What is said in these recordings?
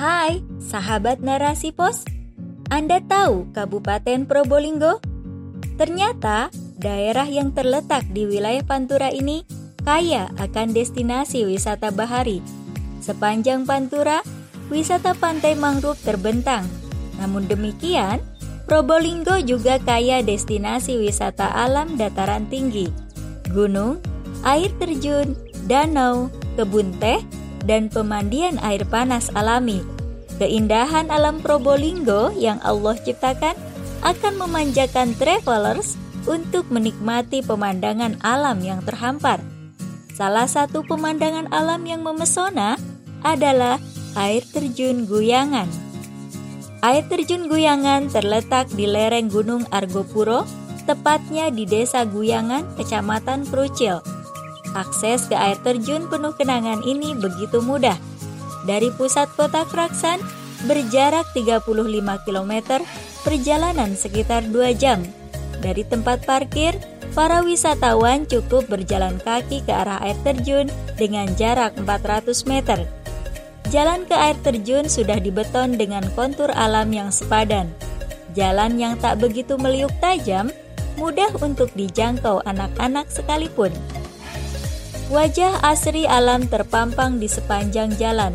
Hai, sahabat narasi pos. Anda tahu Kabupaten Probolinggo? Ternyata daerah yang terletak di wilayah Pantura ini kaya akan destinasi wisata bahari. Sepanjang Pantura, wisata pantai mangrove terbentang. Namun demikian, Probolinggo juga kaya destinasi wisata alam dataran tinggi. Gunung, air terjun, danau, kebun teh, dan pemandian air panas alami. Keindahan alam Probolinggo yang Allah ciptakan akan memanjakan travelers untuk menikmati pemandangan alam yang terhampar. Salah satu pemandangan alam yang memesona adalah air terjun Guyangan. Air terjun Guyangan terletak di lereng Gunung Argopuro, tepatnya di Desa Guyangan, Kecamatan Krucil. Akses ke air terjun penuh kenangan ini begitu mudah. Dari pusat kota Kraksan, berjarak 35 km, perjalanan sekitar 2 jam. Dari tempat parkir, para wisatawan cukup berjalan kaki ke arah air terjun dengan jarak 400 meter. Jalan ke air terjun sudah dibeton dengan kontur alam yang sepadan. Jalan yang tak begitu meliuk tajam, mudah untuk dijangkau anak-anak sekalipun. Wajah asri alam terpampang di sepanjang jalan.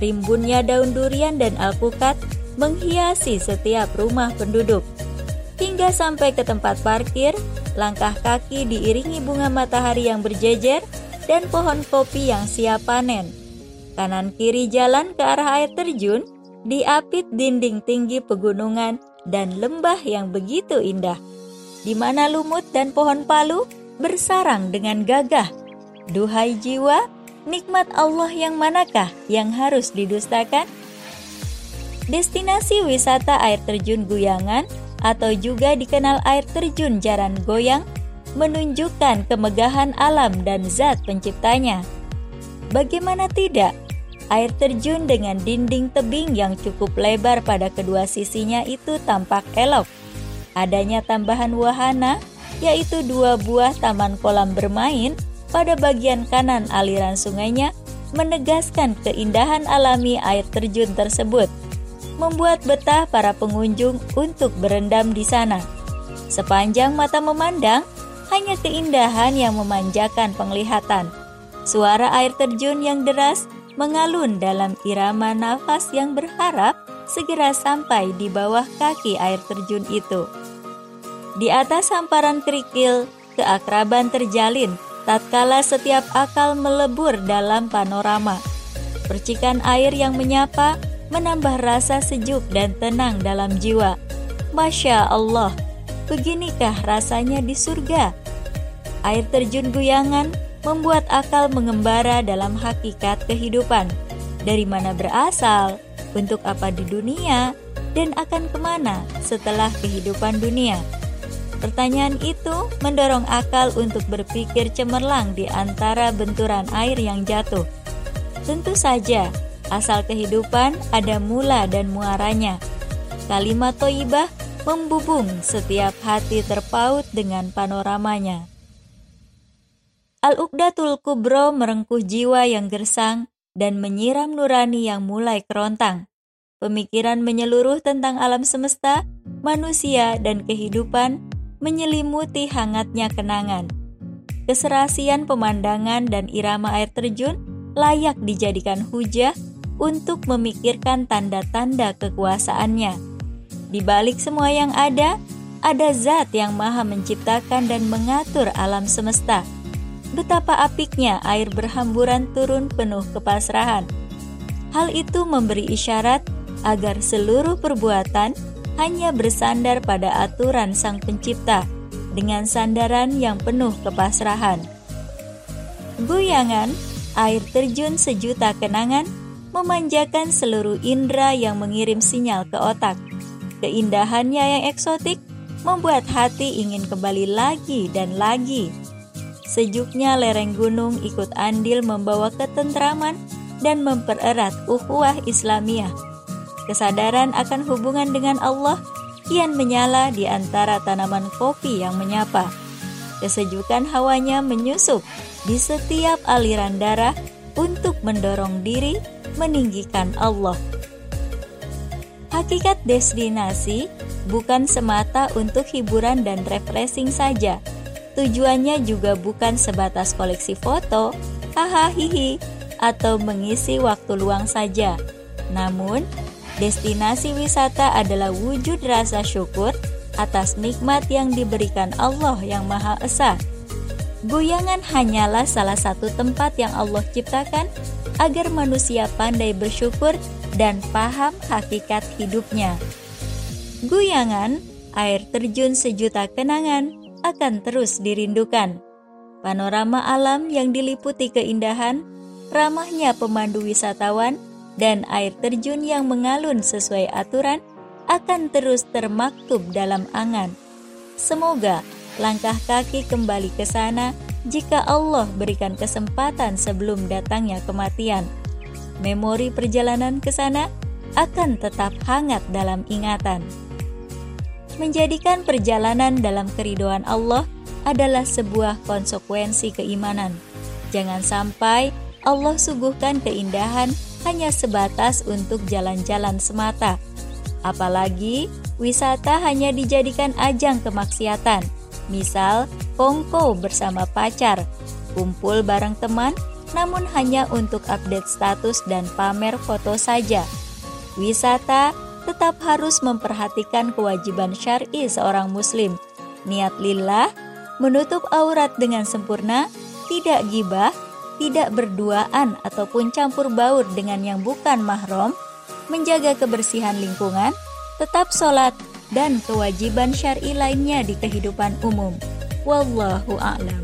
Rimbunnya daun durian dan alpukat menghiasi setiap rumah penduduk. Hingga sampai ke tempat parkir, langkah kaki diiringi bunga matahari yang berjejer dan pohon kopi yang siap panen. Kanan kiri jalan ke arah air terjun, diapit dinding tinggi pegunungan dan lembah yang begitu indah, di mana lumut dan pohon palu bersarang dengan gagah Duhai jiwa, nikmat Allah yang manakah yang harus didustakan? Destinasi wisata air terjun Guyangan atau juga dikenal air terjun Jaran Goyang menunjukkan kemegahan alam dan zat penciptanya. Bagaimana tidak? Air terjun dengan dinding tebing yang cukup lebar pada kedua sisinya itu tampak elok. Adanya tambahan wahana, yaitu dua buah taman kolam bermain pada bagian kanan aliran sungainya menegaskan keindahan alami air terjun tersebut, membuat betah para pengunjung untuk berendam di sana. Sepanjang mata memandang, hanya keindahan yang memanjakan penglihatan. Suara air terjun yang deras mengalun dalam irama nafas yang berharap segera sampai di bawah kaki air terjun itu. Di atas hamparan kerikil, keakraban terjalin tatkala setiap akal melebur dalam panorama. Percikan air yang menyapa menambah rasa sejuk dan tenang dalam jiwa. Masya Allah, beginikah rasanya di surga? Air terjun guyangan membuat akal mengembara dalam hakikat kehidupan. Dari mana berasal, untuk apa di dunia, dan akan ke mana setelah kehidupan dunia. Pertanyaan itu mendorong akal untuk berpikir cemerlang di antara benturan air yang jatuh. Tentu saja, asal kehidupan ada mula dan muaranya. Kalimat toibah membubung setiap hati terpaut dengan panoramanya. Al-Uqdatul Kubro merengkuh jiwa yang gersang dan menyiram nurani yang mulai kerontang. Pemikiran menyeluruh tentang alam semesta, manusia, dan kehidupan menyelimuti hangatnya kenangan. Keserasian pemandangan dan irama air terjun layak dijadikan hujah untuk memikirkan tanda-tanda kekuasaannya. Di balik semua yang ada, ada zat yang maha menciptakan dan mengatur alam semesta. Betapa apiknya air berhamburan turun penuh kepasrahan. Hal itu memberi isyarat agar seluruh perbuatan hanya bersandar pada aturan Sang Pencipta dengan sandaran yang penuh kepasrahan. Guyangan, air terjun sejuta kenangan, memanjakan seluruh indera yang mengirim sinyal ke otak. Keindahannya yang eksotik membuat hati ingin kembali lagi dan lagi. Sejuknya lereng gunung ikut andil membawa ketentraman dan mempererat ukhuwah Islamiyah Kesadaran akan hubungan dengan Allah kian menyala di antara tanaman kopi yang menyapa. Kesejukan hawanya menyusup di setiap aliran darah untuk mendorong diri meninggikan Allah. Hakikat destinasi bukan semata untuk hiburan dan refreshing saja. Tujuannya juga bukan sebatas koleksi foto, hahaha atau mengisi waktu luang saja. Namun, destinasi wisata adalah wujud rasa syukur atas nikmat yang diberikan Allah yang Maha Esa. Goyangan hanyalah salah satu tempat yang Allah ciptakan agar manusia pandai bersyukur dan paham hakikat hidupnya. Guyangan, air terjun sejuta kenangan, akan terus dirindukan. Panorama alam yang diliputi keindahan, ramahnya pemandu wisatawan, dan air terjun yang mengalun sesuai aturan akan terus termaktub dalam angan. Semoga langkah kaki kembali ke sana jika Allah berikan kesempatan sebelum datangnya kematian memori perjalanan ke sana akan tetap hangat dalam ingatan. Menjadikan perjalanan dalam keridoan Allah adalah sebuah konsekuensi keimanan. Jangan sampai Allah suguhkan keindahan hanya sebatas untuk jalan-jalan semata. Apalagi wisata hanya dijadikan ajang kemaksiatan. Misal, kongko bersama pacar, kumpul bareng teman, namun hanya untuk update status dan pamer foto saja. Wisata tetap harus memperhatikan kewajiban syar'i seorang muslim. Niat lillah, menutup aurat dengan sempurna, tidak gibah, tidak berduaan ataupun campur baur dengan yang bukan mahram, menjaga kebersihan lingkungan, tetap sholat, dan kewajiban syar'i lainnya di kehidupan umum. Wallahu a'lam.